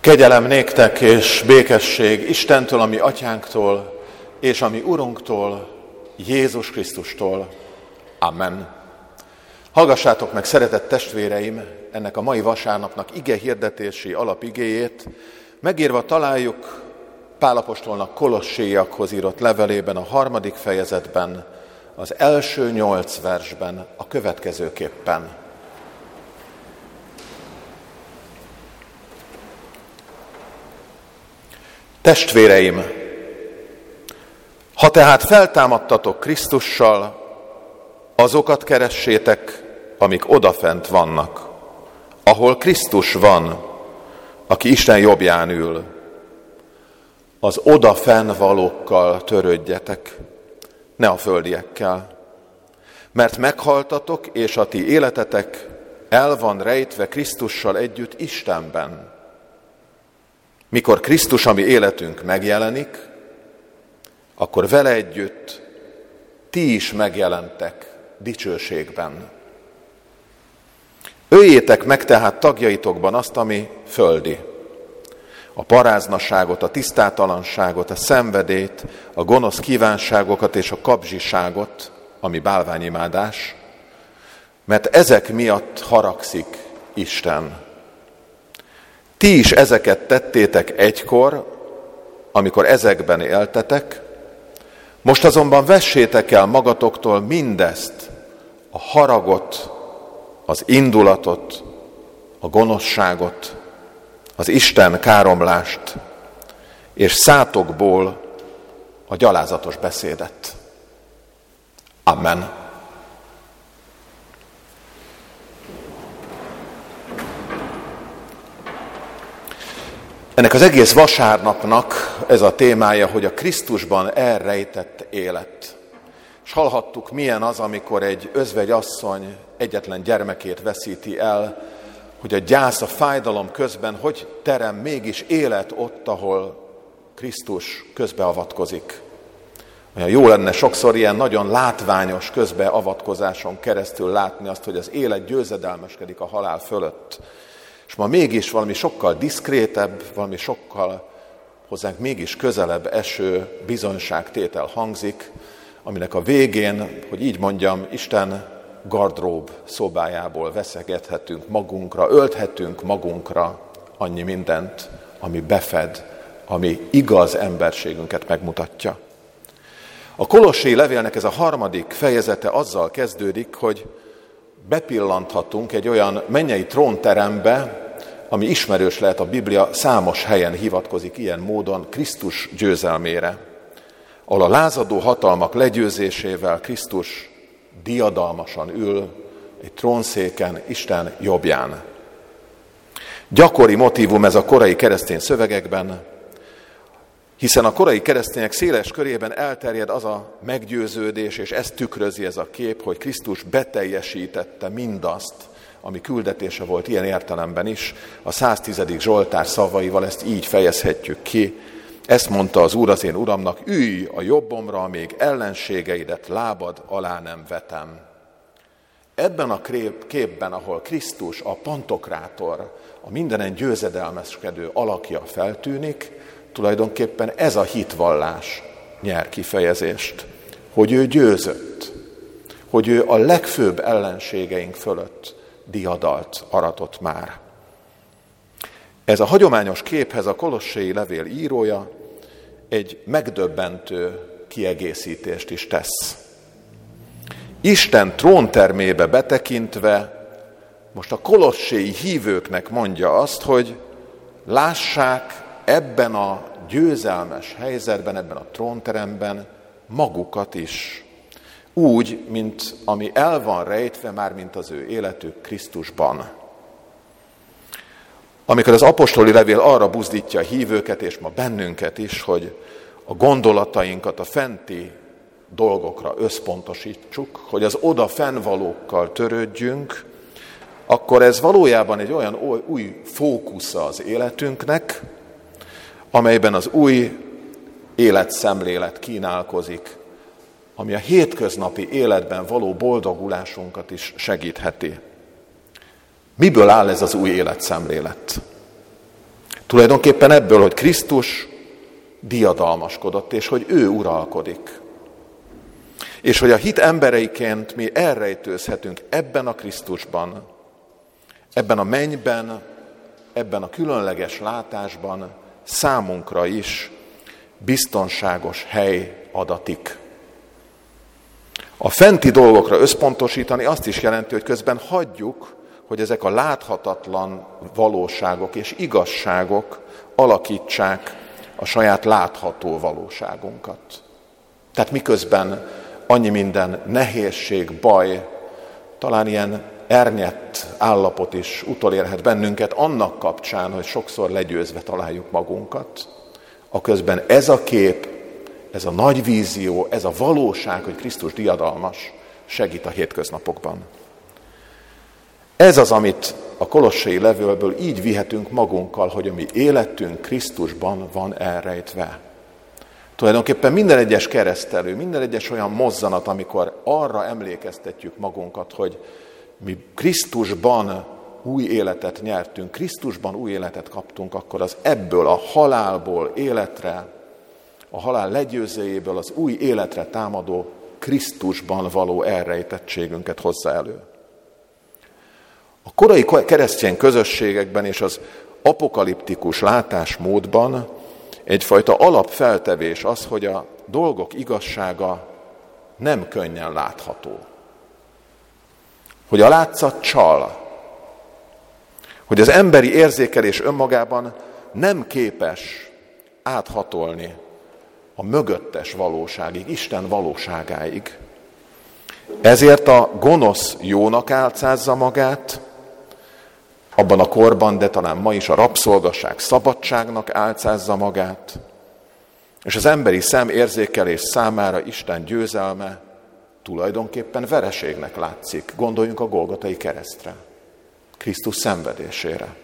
Kegyelem néktek és békesség Istentől, ami atyánktól, és ami Urunktól, Jézus Krisztustól. Amen. Hallgassátok meg, szeretett testvéreim, ennek a mai vasárnapnak ige hirdetési alapigéjét. Megírva találjuk Pálapostolnak Kolosséjakhoz írott levelében a harmadik fejezetben, az első nyolc versben a következőképpen. Testvéreim, ha tehát feltámadtatok Krisztussal, azokat keressétek, amik odafent vannak, ahol Krisztus van, aki Isten jobbján ül. Az odafenn valókkal törődjetek, ne a földiekkel. Mert meghaltatok, és a ti életetek el van rejtve Krisztussal együtt Istenben. Mikor Krisztus, ami életünk megjelenik, akkor vele együtt ti is megjelentek dicsőségben. Öljétek meg tehát tagjaitokban azt, ami földi. A paráznaságot, a tisztátalanságot, a szenvedét, a gonosz kívánságokat és a kapzsiságot, ami bálványimádás, mert ezek miatt haragszik Isten. Ti is ezeket tettétek egykor, amikor ezekben éltetek, most azonban vessétek el magatoktól mindezt, a haragot, az indulatot, a gonoszságot, az Isten káromlást, és szátokból a gyalázatos beszédet. Amen. Ennek az egész vasárnapnak ez a témája, hogy a Krisztusban elrejtett élet. És hallhattuk, milyen az, amikor egy özvegy asszony egyetlen gyermekét veszíti el, hogy a gyász, a fájdalom közben hogy terem mégis élet ott, ahol Krisztus közbeavatkozik. Olyan jó lenne sokszor ilyen nagyon látványos közbeavatkozáson keresztül látni azt, hogy az élet győzedelmeskedik a halál fölött. És ma mégis valami sokkal diszkrétebb, valami sokkal hozzánk mégis közelebb eső bizonyságtétel hangzik, aminek a végén, hogy így mondjam, Isten gardrób szobájából veszegethetünk magunkra, ölthetünk magunkra annyi mindent, ami befed, ami igaz emberségünket megmutatja. A Kolossi levélnek ez a harmadik fejezete azzal kezdődik, hogy bepillanthatunk egy olyan mennyei trónterembe, ami ismerős lehet a Biblia, számos helyen hivatkozik ilyen módon Krisztus győzelmére, ahol a lázadó hatalmak legyőzésével Krisztus diadalmasan ül egy trónszéken Isten jobbján. Gyakori motivum ez a korai keresztény szövegekben, hiszen a korai keresztények széles körében elterjed az a meggyőződés, és ezt tükrözi ez a kép, hogy Krisztus beteljesítette mindazt, ami küldetése volt ilyen értelemben is. A 110. Zsoltár szavaival ezt így fejezhetjük ki. Ezt mondta az Úr az én Uramnak, ülj a jobbomra, még ellenségeidet lábad alá nem vetem. Ebben a képben, ahol Krisztus, a pantokrátor, a mindenen győzedelmeskedő alakja feltűnik, tulajdonképpen ez a hitvallás nyer kifejezést, hogy ő győzött, hogy ő a legfőbb ellenségeink fölött diadalt aratott már. Ez a hagyományos képhez a Kolosséi levél írója egy megdöbbentő kiegészítést is tesz. Isten tróntermébe betekintve most a kolosséi hívőknek mondja azt, hogy lássák ebben a győzelmes helyzetben, ebben a trónteremben magukat is. Úgy, mint ami el van rejtve már, mint az ő életük Krisztusban. Amikor az apostoli levél arra buzdítja a hívőket, és ma bennünket is, hogy a gondolatainkat a fenti dolgokra összpontosítsuk, hogy az oda fennvalókkal törődjünk, akkor ez valójában egy olyan új fókusza az életünknek, amelyben az új életszemlélet kínálkozik, ami a hétköznapi életben való boldogulásunkat is segítheti. Miből áll ez az új életszemlélet? Tulajdonképpen ebből, hogy Krisztus diadalmaskodott, és hogy ő uralkodik. És hogy a hit embereiként mi elrejtőzhetünk ebben a Krisztusban, ebben a mennyben, ebben a különleges látásban számunkra is biztonságos hely adatik. A fenti dolgokra összpontosítani azt is jelenti, hogy közben hagyjuk, hogy ezek a láthatatlan valóságok és igazságok alakítsák a saját látható valóságunkat. Tehát miközben annyi minden nehézség, baj, talán ilyen ernyett állapot is utolérhet bennünket annak kapcsán, hogy sokszor legyőzve találjuk magunkat, a közben ez a kép, ez a nagy vízió, ez a valóság, hogy Krisztus diadalmas, segít a hétköznapokban. Ez az, amit a kolossai levélből így vihetünk magunkkal, hogy a mi életünk Krisztusban van elrejtve. Tulajdonképpen minden egyes keresztelő, minden egyes olyan mozzanat, amikor arra emlékeztetjük magunkat, hogy mi Krisztusban új életet nyertünk, Krisztusban új életet kaptunk, akkor az ebből a halálból életre, a halál legyőzőjéből az új életre támadó Krisztusban való elrejtettségünket hozza elő. A korai keresztény közösségekben és az apokaliptikus látásmódban egyfajta alapfeltevés az, hogy a dolgok igazsága nem könnyen látható. Hogy a látszat csal, hogy az emberi érzékelés önmagában nem képes áthatolni a mögöttes valóságig, Isten valóságáig. Ezért a gonosz jónak álcázza magát, abban a korban, de talán ma is a rabszolgaság szabadságnak álcázza magát, és az emberi szem érzékelés számára Isten győzelme tulajdonképpen vereségnek látszik. Gondoljunk a Golgotai keresztre, Krisztus szenvedésére.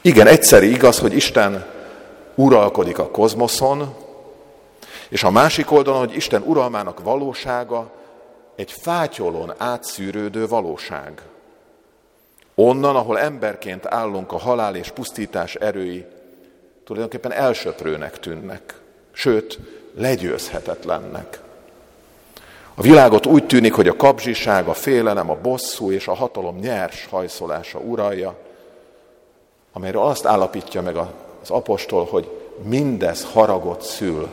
Igen, egyszerű igaz, hogy Isten uralkodik a kozmoszon, és a másik oldalon, hogy Isten uralmának valósága egy fátyolon átszűrődő valóság. Onnan, ahol emberként állunk, a halál és pusztítás erői tulajdonképpen elsöprőnek tűnnek, sőt, legyőzhetetlennek. A világot úgy tűnik, hogy a kapzsiság, a félelem, a bosszú és a hatalom nyers hajszolása uralja, amelyről azt állapítja meg az apostol, hogy mindez haragot szül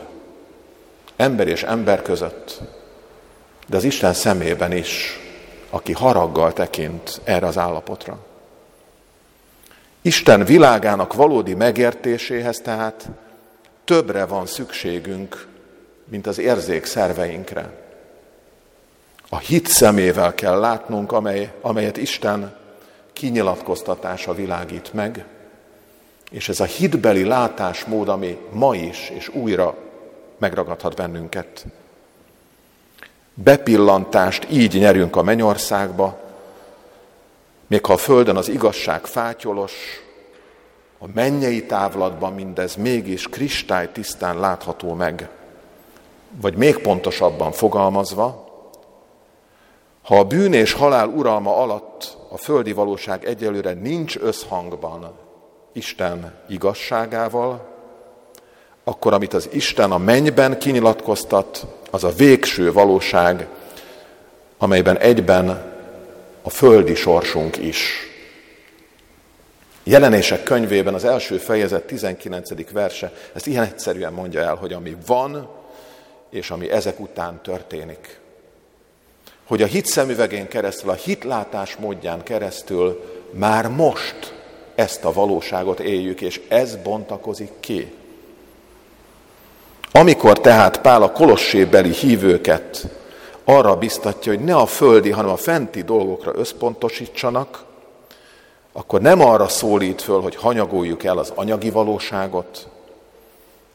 ember és ember között, de az Isten szemében is aki haraggal tekint erre az állapotra. Isten világának valódi megértéséhez tehát többre van szükségünk, mint az érzék szerveinkre. A hit szemével kell látnunk, amely, amelyet Isten kinyilatkoztatása világít meg, és ez a hitbeli látásmód, ami ma is és újra megragadhat bennünket bepillantást így nyerünk a mennyországba, még ha a földön az igazság fátyolos, a mennyei távlatban mindez mégis kristály tisztán látható meg. Vagy még pontosabban fogalmazva, ha a bűn és halál uralma alatt a földi valóság egyelőre nincs összhangban Isten igazságával, akkor amit az Isten a mennyben kinyilatkoztat, az a végső valóság, amelyben egyben a földi sorsunk is. Jelenések könyvében az első fejezet 19. verse ezt ilyen egyszerűen mondja el, hogy ami van, és ami ezek után történik. Hogy a hit szemüvegén keresztül, a hitlátás módján keresztül már most ezt a valóságot éljük, és ez bontakozik ki. Amikor tehát Pál a kolossébeli hívőket arra biztatja, hogy ne a földi, hanem a fenti dolgokra összpontosítsanak, akkor nem arra szólít föl, hogy hanyagoljuk el az anyagi valóságot,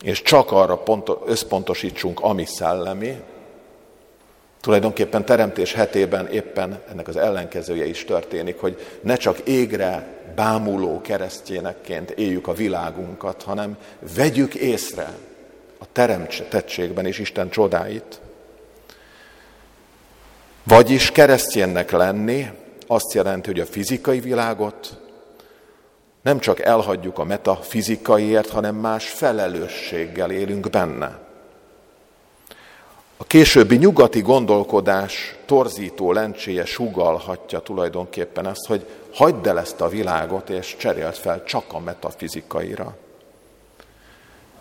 és csak arra összpontosítsunk, ami szellemi. Tulajdonképpen teremtés hetében éppen ennek az ellenkezője is történik, hogy ne csak égre bámuló keresztjénekként éljük a világunkat, hanem vegyük észre, a teremtettségben és Isten csodáit. Vagyis keresztjénnek lenni azt jelenti, hogy a fizikai világot, nem csak elhagyjuk a metafizikaiért, hanem más felelősséggel élünk benne. A későbbi nyugati gondolkodás torzító lencséje sugalhatja tulajdonképpen ezt, hogy hagyd el ezt a világot, és cserélt fel csak a metafizikaira.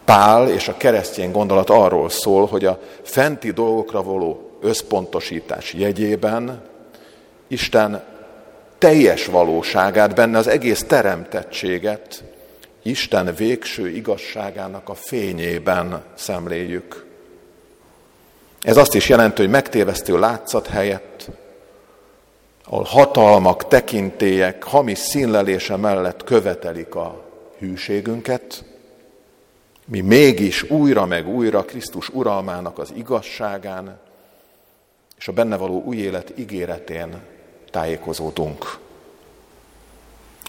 Pál és a keresztény gondolat arról szól, hogy a fenti dolgokra való összpontosítás jegyében Isten teljes valóságát, benne az egész teremtettséget Isten végső igazságának a fényében szemléljük. Ez azt is jelenti, hogy megtévesztő látszat helyett, ahol hatalmak, tekintélyek, hamis színlelése mellett követelik a hűségünket, mi mégis újra meg újra Krisztus uralmának az igazságán és a benne való új élet ígéretén tájékozódunk.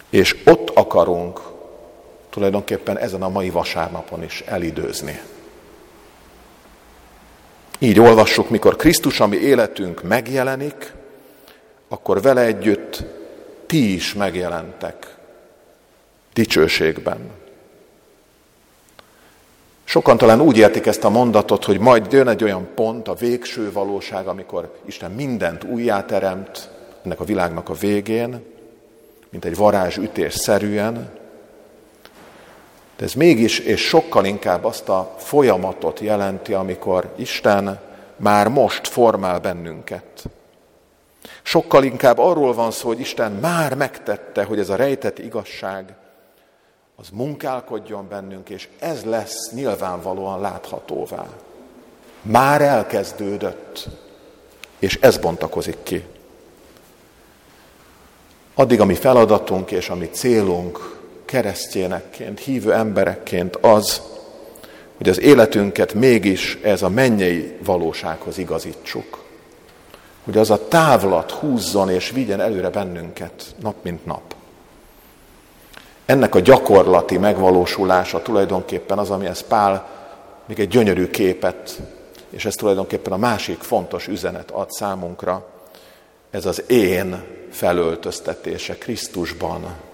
És ott akarunk tulajdonképpen ezen a mai vasárnapon is elidőzni. Így olvassuk, mikor Krisztus, ami életünk megjelenik, akkor vele együtt ti is megjelentek dicsőségben. Sokan talán úgy értik ezt a mondatot, hogy majd jön egy olyan pont, a végső valóság, amikor Isten mindent újjáteremt ennek a világnak a végén, mint egy varázsütés szerűen, de ez mégis és sokkal inkább azt a folyamatot jelenti, amikor Isten már most formál bennünket. Sokkal inkább arról van szó, hogy Isten már megtette, hogy ez a rejtett igazság az munkálkodjon bennünk, és ez lesz nyilvánvalóan láthatóvá. Már elkezdődött, és ez bontakozik ki. Addig a mi feladatunk és a mi célunk keresztjénekként, hívő emberekként az, hogy az életünket mégis ez a mennyei valósághoz igazítsuk. Hogy az a távlat húzzon és vigyen előre bennünket nap mint nap. Ennek a gyakorlati megvalósulása tulajdonképpen az, ami ez Pál még egy gyönyörű képet, és ez tulajdonképpen a másik fontos üzenet ad számunkra, ez az én felöltöztetése Krisztusban.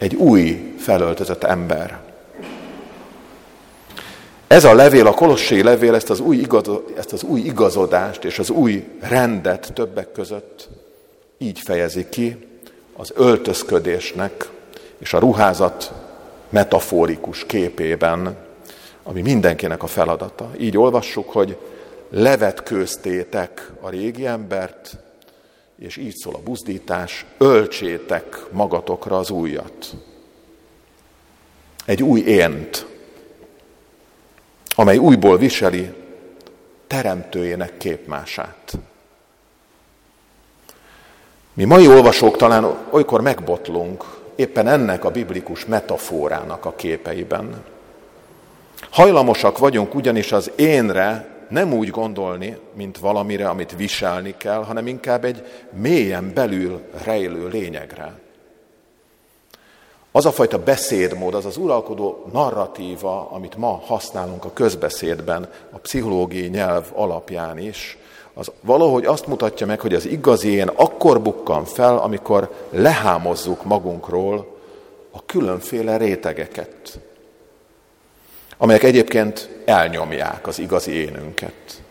Egy új felöltözött ember. Ez a levél, a Kolossé levél ezt az, új igazo, ezt az új igazodást és az új rendet többek között így fejezi ki az öltözködésnek és a ruházat metaforikus képében, ami mindenkinek a feladata. Így olvassuk, hogy levetkőztétek a régi embert, és így szól a buzdítás, öltsétek magatokra az újat. Egy új ént, amely újból viseli teremtőjének képmását. Mi mai olvasók talán olykor megbotlunk éppen ennek a biblikus metaforának a képeiben. Hajlamosak vagyunk ugyanis az énre nem úgy gondolni, mint valamire, amit viselni kell, hanem inkább egy mélyen belül rejlő lényegre. Az a fajta beszédmód, az az uralkodó narratíva, amit ma használunk a közbeszédben, a pszichológiai nyelv alapján is, az valahogy azt mutatja meg, hogy az igazi én akkor bukkan fel, amikor lehámozzuk magunkról a különféle rétegeket, amelyek egyébként elnyomják az igazi énünket.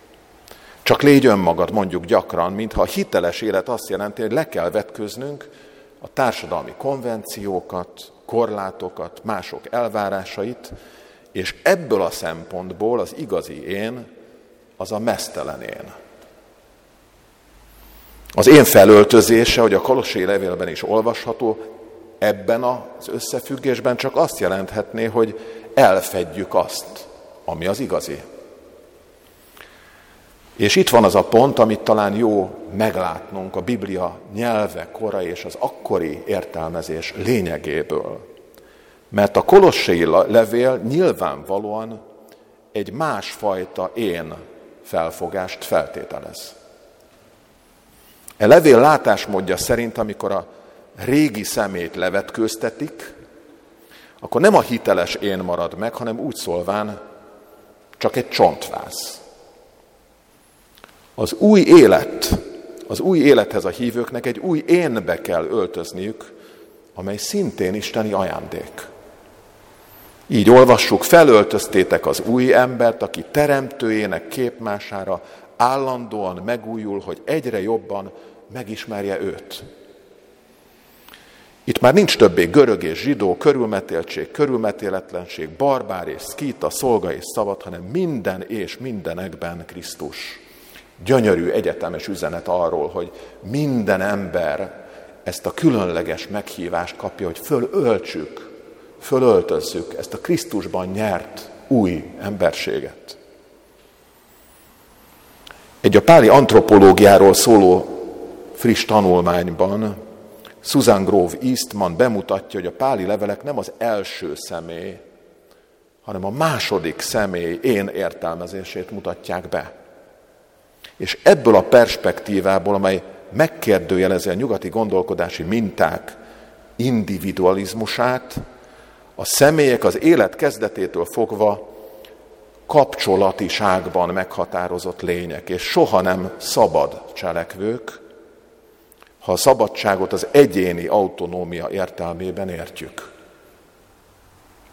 Csak légy önmagad, mondjuk gyakran, mintha a hiteles élet azt jelenti, hogy le kell vetköznünk a társadalmi konvenciókat, korlátokat, mások elvárásait, és ebből a szempontból az igazi én az a mesztelen én. Az én felöltözése, hogy a Kolossé levélben is olvasható, ebben az összefüggésben csak azt jelenthetné, hogy elfedjük azt, ami az igazi. És itt van az a pont, amit talán jó meglátnunk a Biblia nyelve, kora és az akkori értelmezés lényegéből. Mert a kolossai levél nyilvánvalóan egy másfajta én felfogást feltételez. E levél látásmódja szerint, amikor a régi szemét levetkőztetik, akkor nem a hiteles én marad meg, hanem úgy szólván csak egy csontváz. Az új élet, az új élethez a hívőknek egy új énbe kell öltözniük, amely szintén isteni ajándék. Így olvassuk, felöltöztétek az új embert, aki teremtőjének képmására állandóan megújul, hogy egyre jobban megismerje őt. Itt már nincs többé görög és zsidó, körülmetéltség, körülmetéletlenség, barbár és szkíta, szolga és szabad, hanem minden és mindenekben Krisztus. Gyönyörű egyetemes üzenet arról, hogy minden ember ezt a különleges meghívást kapja, hogy fölöltsük, fölöltözzük ezt a Krisztusban nyert új emberséget. Egy a páli antropológiáról szóló friss tanulmányban Susan Grove Eastman bemutatja, hogy a páli levelek nem az első személy, hanem a második személy én értelmezését mutatják be. És ebből a perspektívából, amely megkérdőjelezi a nyugati gondolkodási minták individualizmusát, a személyek az élet kezdetétől fogva kapcsolatiságban meghatározott lények, és soha nem szabad cselekvők, ha a szabadságot az egyéni autonómia értelmében értjük.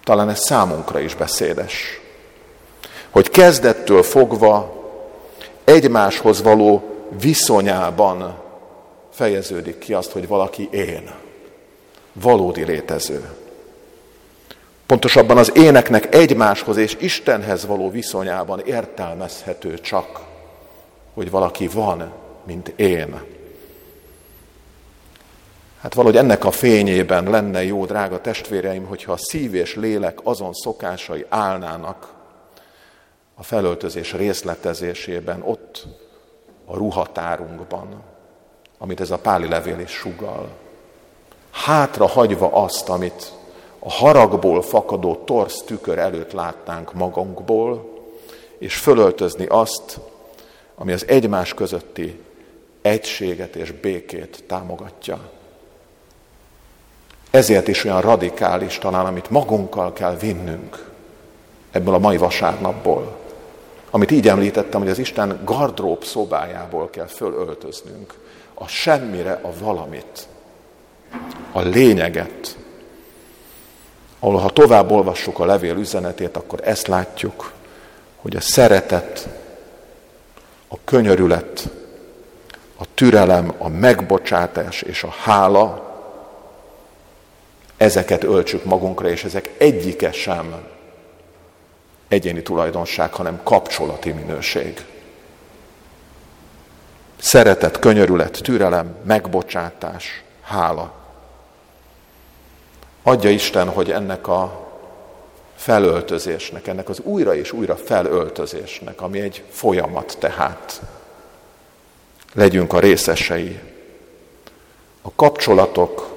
Talán ez számunkra is beszédes. Hogy kezdettől fogva egymáshoz való viszonyában fejeződik ki azt, hogy valaki én, valódi létező. Pontosabban az éneknek egymáshoz és Istenhez való viszonyában értelmezhető csak, hogy valaki van, mint én. Hát valahogy ennek a fényében lenne jó, drága testvéreim, hogyha a szív és lélek azon szokásai állnának a felöltözés részletezésében, ott a ruhatárunkban, amit ez a páli levél is sugal. Hátra hagyva azt, amit a haragból fakadó torsz tükör előtt látnánk magunkból, és fölöltözni azt, ami az egymás közötti egységet és békét támogatja. Ezért is olyan radikális talán, amit magunkkal kell vinnünk ebből a mai vasárnapból. Amit így említettem, hogy az Isten gardrób szobájából kell fölöltöznünk. A semmire a valamit. A lényeget. Ahol ha tovább olvassuk a levél üzenetét, akkor ezt látjuk, hogy a szeretet, a könyörület, a türelem, a megbocsátás és a hála ezeket öltsük magunkra, és ezek egyike sem egyéni tulajdonság, hanem kapcsolati minőség. Szeretet, könyörület, türelem, megbocsátás, hála. Adja Isten, hogy ennek a felöltözésnek, ennek az újra és újra felöltözésnek, ami egy folyamat tehát, legyünk a részesei. A kapcsolatok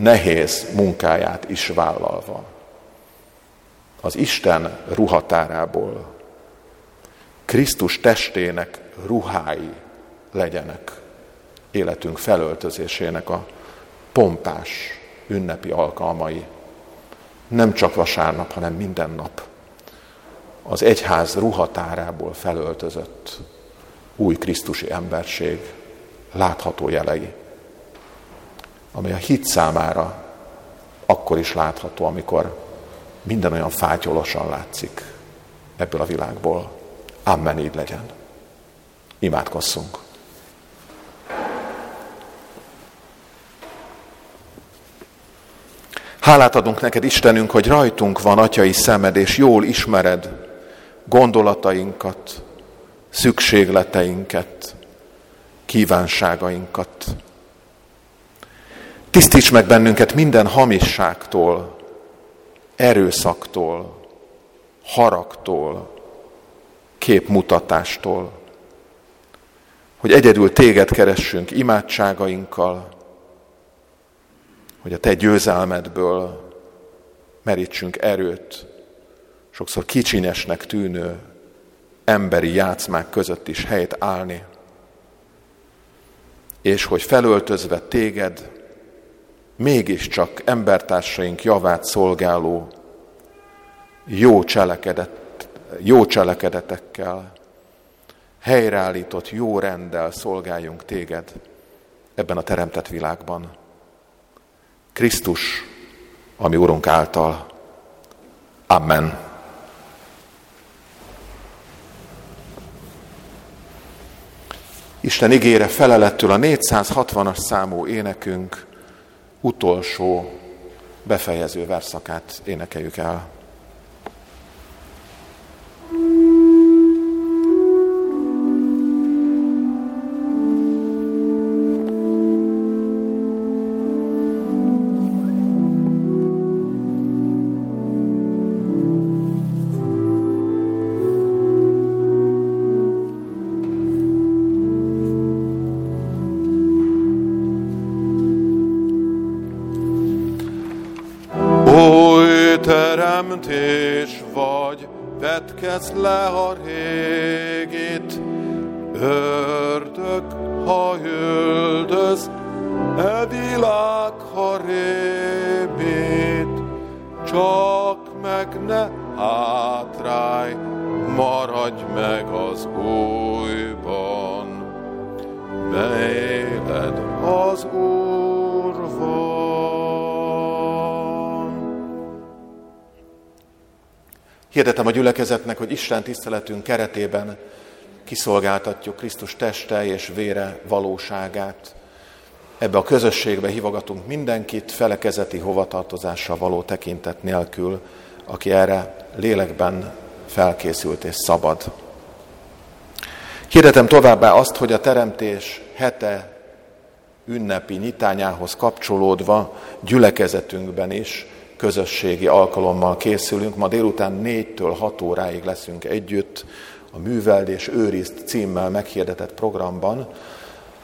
nehéz munkáját is vállalva. Az Isten ruhatárából Krisztus testének ruhái legyenek életünk felöltözésének a pompás ünnepi alkalmai. Nem csak vasárnap, hanem minden nap. Az egyház ruhatárából felöltözött új Krisztusi emberség látható jelei amely a hit számára akkor is látható, amikor minden olyan fátyolosan látszik ebből a világból. Amen, így legyen. Imádkozzunk. Hálát adunk neked, Istenünk, hogy rajtunk van atyai szemed, és jól ismered gondolatainkat, szükségleteinket, kívánságainkat. Tisztíts meg bennünket minden hamisságtól, erőszaktól, haragtól, képmutatástól, hogy egyedül téged keressünk imádságainkkal, hogy a te győzelmedből merítsünk erőt, sokszor kicsinyesnek tűnő emberi játszmák között is helyt állni, és hogy felöltözve téged, mégiscsak embertársaink javát szolgáló jó, cselekedet, jó cselekedetekkel, helyreállított jó renddel szolgáljunk téged ebben a teremtett világban. Krisztus, ami Urunk által. Amen. Isten ígére felelettől a 460-as számú énekünk utolsó befejező verszakát énekeljük el. la Hirdetem a gyülekezetnek, hogy Isten tiszteletünk keretében kiszolgáltatjuk Krisztus teste és vére valóságát. Ebbe a közösségbe hívogatunk mindenkit felekezeti hovatartozással való tekintet nélkül, aki erre lélekben felkészült és szabad. Hirdetem továbbá azt, hogy a teremtés hete ünnepi nyitányához kapcsolódva gyülekezetünkben is közösségi alkalommal készülünk. Ma délután 4-től 6 óráig leszünk együtt a Műveld és Őriszt címmel meghirdetett programban.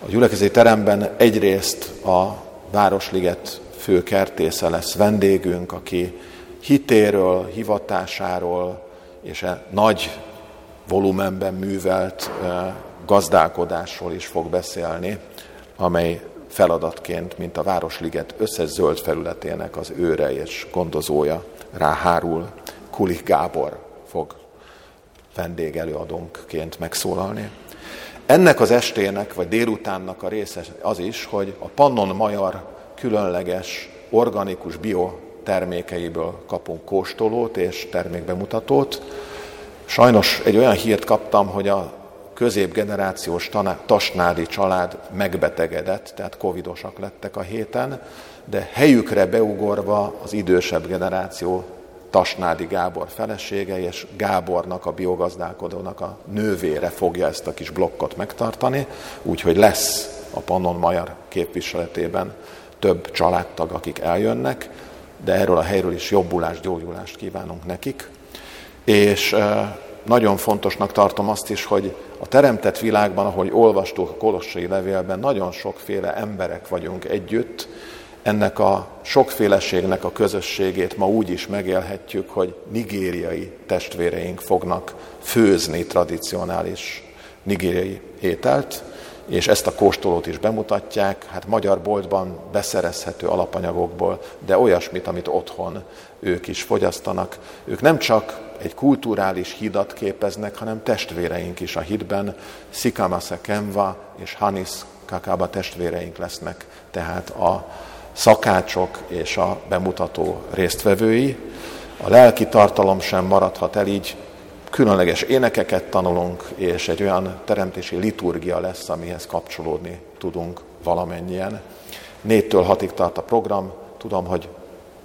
A gyülekezeti teremben egyrészt a Városliget fő kertésze lesz vendégünk, aki hitéről, hivatásáról és a e nagy volumenben művelt e, gazdálkodásról is fog beszélni, amely feladatként, mint a Városliget összes zöld felületének az őre és gondozója ráhárul. Kulik Gábor fog vendégelőadónként megszólalni. Ennek az estének, vagy délutánnak a része az is, hogy a Pannon Major különleges organikus bio termékeiből kapunk kóstolót és termékbemutatót. Sajnos egy olyan hírt kaptam, hogy a középgenerációs tasnádi család megbetegedett, tehát covidosak lettek a héten, de helyükre beugorva az idősebb generáció Tasnádi Gábor felesége, és Gábornak, a biogazdálkodónak a nővére fogja ezt a kis blokkot megtartani, úgyhogy lesz a Pannon Majar képviseletében több családtag, akik eljönnek, de erről a helyről is jobbulást, gyógyulást kívánunk nekik. És nagyon fontosnak tartom azt is, hogy a teremtett világban, ahogy olvastuk a Kolossai levélben, nagyon sokféle emberek vagyunk együtt, ennek a sokféleségnek a közösségét ma úgy is megélhetjük, hogy nigériai testvéreink fognak főzni tradicionális nigériai ételt, és ezt a kóstolót is bemutatják, hát magyar boltban beszerezhető alapanyagokból, de olyasmit, amit otthon ők is fogyasztanak. Ők nem csak egy kulturális hidat képeznek, hanem testvéreink is a hitben. Sikamase Kemva és Hanis Kakaba testvéreink lesznek, tehát a szakácsok és a bemutató résztvevői. A lelki tartalom sem maradhat el így, különleges énekeket tanulunk, és egy olyan teremtési liturgia lesz, amihez kapcsolódni tudunk valamennyien. Négytől hatig tart a program, tudom, hogy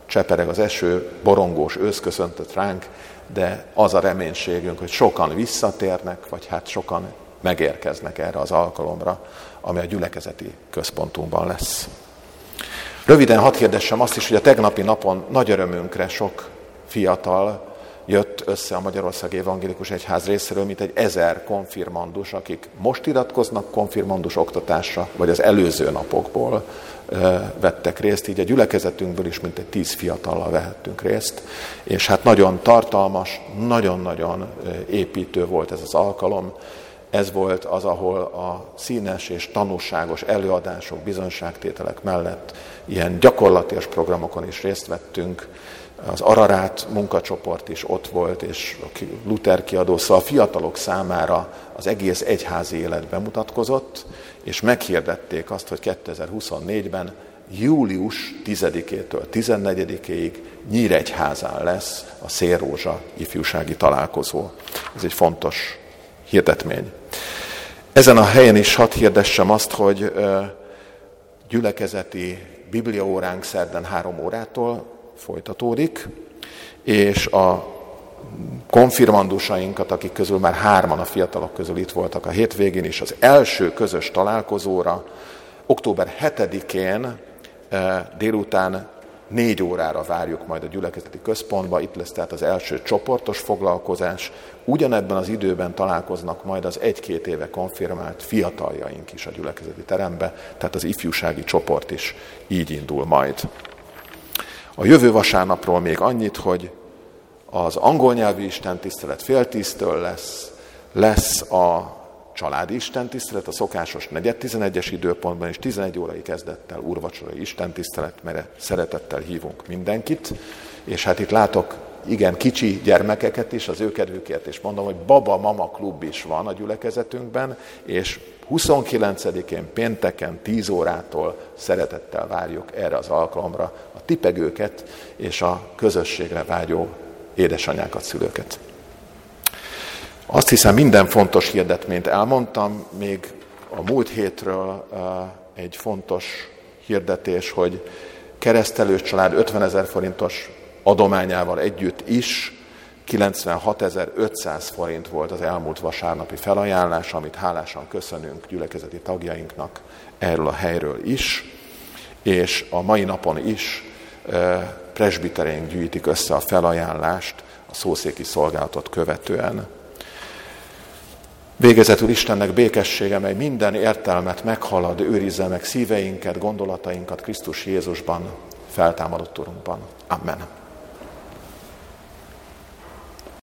csepereg az eső, borongós ősz köszöntött ránk, de az a reménységünk, hogy sokan visszatérnek, vagy hát sokan megérkeznek erre az alkalomra, ami a gyülekezeti központunkban lesz. Röviden hadd kérdessem azt is, hogy a tegnapi napon nagy örömünkre sok fiatal jött össze a Magyarország Evangélikus Egyház részéről, mint egy ezer konfirmandus, akik most iratkoznak konfirmandus oktatásra, vagy az előző napokból vettek részt, így a gyülekezetünkből is mintegy tíz fiatallal vehettünk részt, és hát nagyon tartalmas, nagyon-nagyon építő volt ez az alkalom. Ez volt az, ahol a színes és tanúságos előadások, bizonságtételek mellett ilyen gyakorlatilag programokon is részt vettünk, az Ararát munkacsoport is ott volt, és a Luther kiadó, szóval a fiatalok számára az egész egyházi élet bemutatkozott, és meghirdették azt, hogy 2024-ben július 10-től 14-ig Nyíregyházán lesz a Szélrózsa ifjúsági találkozó. Ez egy fontos hirdetmény. Ezen a helyen is hadd hirdessem azt, hogy gyülekezeti bibliaóránk szerdán három órától folytatódik, és a konfirmandusainkat, akik közül már hárman a fiatalok közül itt voltak a hétvégén, és az első közös találkozóra október 7-én délután négy órára várjuk majd a gyülekezeti központba, itt lesz tehát az első csoportos foglalkozás. Ugyanebben az időben találkoznak majd az egy-két éve konfirmált fiataljaink is a gyülekezeti terembe, tehát az ifjúsági csoport is így indul majd. A jövő vasárnapról még annyit, hogy az angol nyelvű istentisztelet fél tíztől lesz, lesz a családi istentisztelet, a szokásos negyed 11-es időpontban, és 11 órai kezdettel úrvacsorai istentisztelet, mert szeretettel hívunk mindenkit, és hát itt látok igen kicsi gyermekeket is, az ő kedvükért, és mondom, hogy Baba-Mama klub is van a gyülekezetünkben, és 29-én pénteken 10 órától szeretettel várjuk erre az alkalomra a tipegőket és a közösségre vágyó édesanyákat, szülőket. Azt hiszem minden fontos hirdetményt elmondtam, még a múlt hétről egy fontos hirdetés, hogy keresztelős család 50 ezer forintos adományával együtt is 96.500 forint volt az elmúlt vasárnapi felajánlás, amit hálásan köszönünk gyülekezeti tagjainknak erről a helyről is, és a mai napon is presbitereink gyűjtik össze a felajánlást a szószéki szolgálatot követően. Végezetül Istennek békessége, mely minden értelmet meghalad, őrizze meg szíveinket, gondolatainkat Krisztus Jézusban, feltámadott Urunkban. Amen.